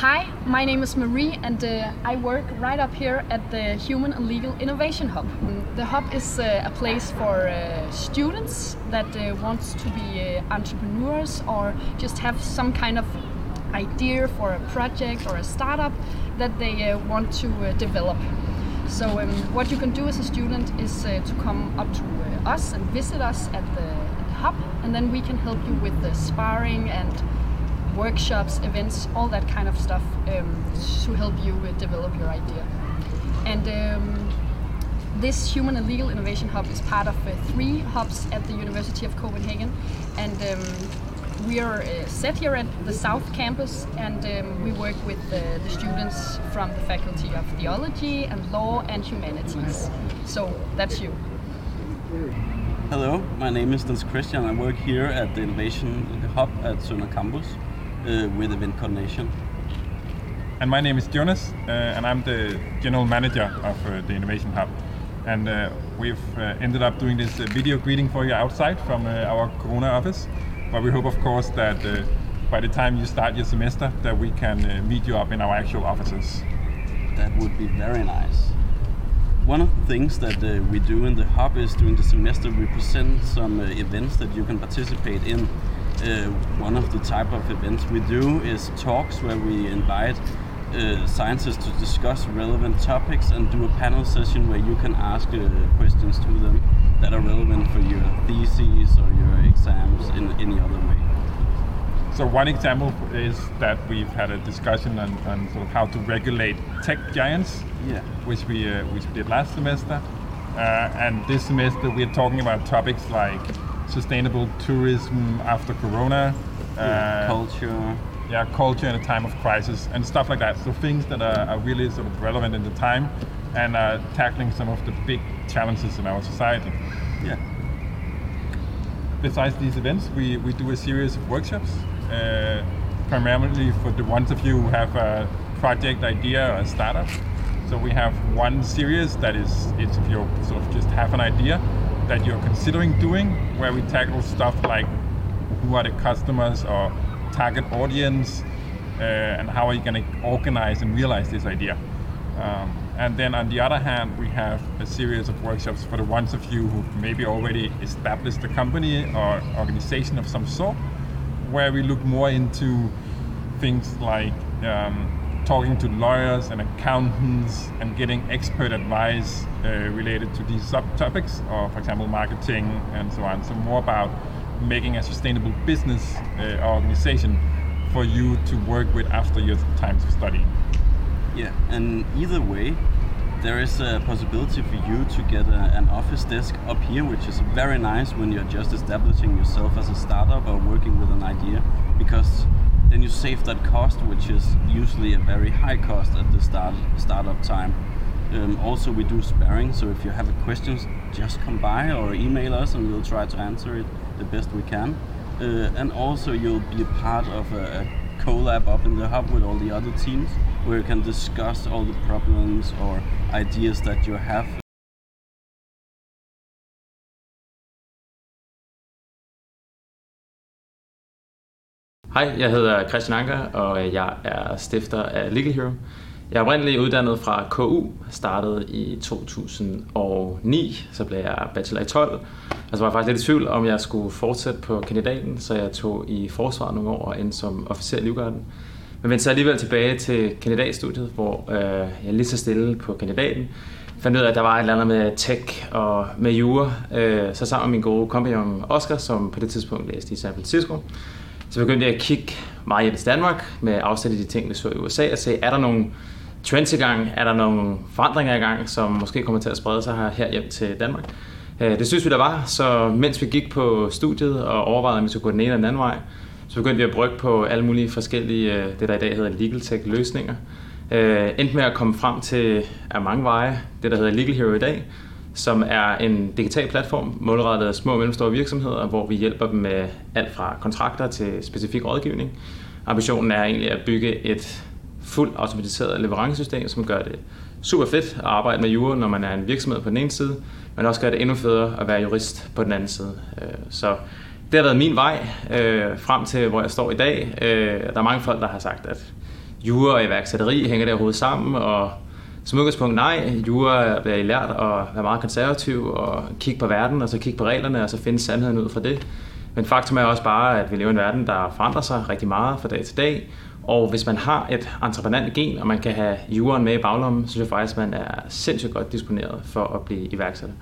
Hi, my name is Marie and uh, I work right up here at the Human and Legal Innovation Hub. The hub is uh, a place for uh, students that uh, wants to be uh, entrepreneurs or just have some kind of idea for a project or a startup that they uh, want to develop. So um, what you can do as a student is to come up to us and visit us at the hub and then we can help you with the sparring and workshops, events, all that kind of stuff um, to help you uh, develop your idea. And um, this Human and Legal Innovation Hub is part of uh, three hubs at the University of Copenhagen, and um, we are uh, set here at the South Campus, and um, we work with uh, the students from the Faculty of Theology and Law and Humanities. So that's you. Hello, my name is Nils Christian. I work here at the Innovation Hub at Sønder Campus uh, with event coordination. And my name is Jonas, uh, and I'm the general manager of uh, the Innovation Hub. And uh, we've uh, ended up doing this uh, video greeting for you outside from our Corona office. But we hope, of course, that by the time you start your semester, that we can meet you up in our actual offices. That would be very nice. One of the things that we do in the hub is during the semester we present some events that you can participate in. Uh, one of the type of events we do is talks where we invite uh, scientists to discuss relevant topics and do a panel session where you can ask uh, questions to them that are relevant for your theses or your exams in any other way. So one example is that we've had a discussion on, on sort of how to regulate tech giants, Yeah. which we uh, which we did last semester, uh, and this semester we're talking about topics like sustainable tourism after Corona, uh, Culture. yeah, culture in a time of crisis, and stuff like that. So things that are, are really sort of relevant in the time, and uh, tackling some of the big challenges in our society. Yeah. besides these events, we, we do a series of workshops, uh, primarily for the ones of you who have a project idea or a startup. So we have one series that is it's if you sort of just have an idea that you're considering doing, where we tackle stuff like who are the customers or target audience, uh, and how are you going to organize and realize this idea. Um, and then on the other hand, we have a series of workshops for the ones of you who maybe already established a company or organization of some sort, where we look more into things like um, talking to lawyers and accountants and getting expert advice uh, related to these subtopics, or for example, marketing and so on. So more about making a sustainable business uh, organization for you to work with after your times of studying. Yeah, and either way, there is a possibility for you to get a, an office desk up here, which is very nice when you're just establishing yourself as a startup or working with an idea, because then you save that cost, which is usually a very high cost at the start startup time. Um, also, we do sparring, so if you have a questions, just come by or email us, and we'll try to answer it the best we can. Uh, and also, you'll be a part of a, a collab up in the hub with all the other teams where you can discuss all the problems or ideas that you have Hej, jeg hedder Christian Anker, og jeg er stifter af Legal Hero. Jeg er oprindeligt uddannet fra KU, startede i 2009, så blev jeg bachelor i 12. Og så var jeg faktisk lidt i tvivl, om jeg skulle fortsætte på kandidaten, så jeg tog i forsvaret nogle år og endte som officer i Livgarden. Men vendte så alligevel tilbage til kandidatstudiet, hvor øh, jeg lige så stille på kandidaten fandt ud af, at der var et eller andet med tech og med jura. Øh, så sammen med min gode kompagnon Oscar, som på det tidspunkt læste i San Francisco, så begyndte jeg at kigge meget hjem til Danmark med afsæt i de ting, vi så i USA, og se, er der nogle trends i gang, er der nogle forandringer i gang, som måske kommer til at sprede sig her, hjem til Danmark. Øh, det synes vi, der var, så mens vi gik på studiet og overvejede, om vi skulle gå den ene eller den anden vej, så begyndte vi at brygge på alle mulige forskellige, øh, det der i dag hedder legal tech løsninger. Øh, endte med at komme frem til af mange veje, det der hedder Legal Hero i dag, som er en digital platform målrettet små og mellemstore virksomheder, hvor vi hjælper dem med alt fra kontrakter til specifik rådgivning. Ambitionen er egentlig at bygge et fuldt automatiseret leverancesystem, som gør det super fedt at arbejde med jura, når man er en virksomhed på den ene side, men også gør det endnu federe at være jurist på den anden side. Øh, så det har været min vej øh, frem til, hvor jeg står i dag. Øh, Der er mange folk, der har sagt, at jura og iværksætteri, hænger der overhovedet sammen, og som udgangspunkt nej, jura bliver I lært at være meget konservativ og kigge på verden, og så kigge på reglerne, og så finde sandheden ud fra det. Men faktum er også bare, at vi lever i en verden, der forandrer sig rigtig meget fra dag til dag, og hvis man har et entreprenant gen, og man kan have juren med i baglommen, så synes jeg faktisk, at man er sindssygt godt disponeret for at blive iværksætter.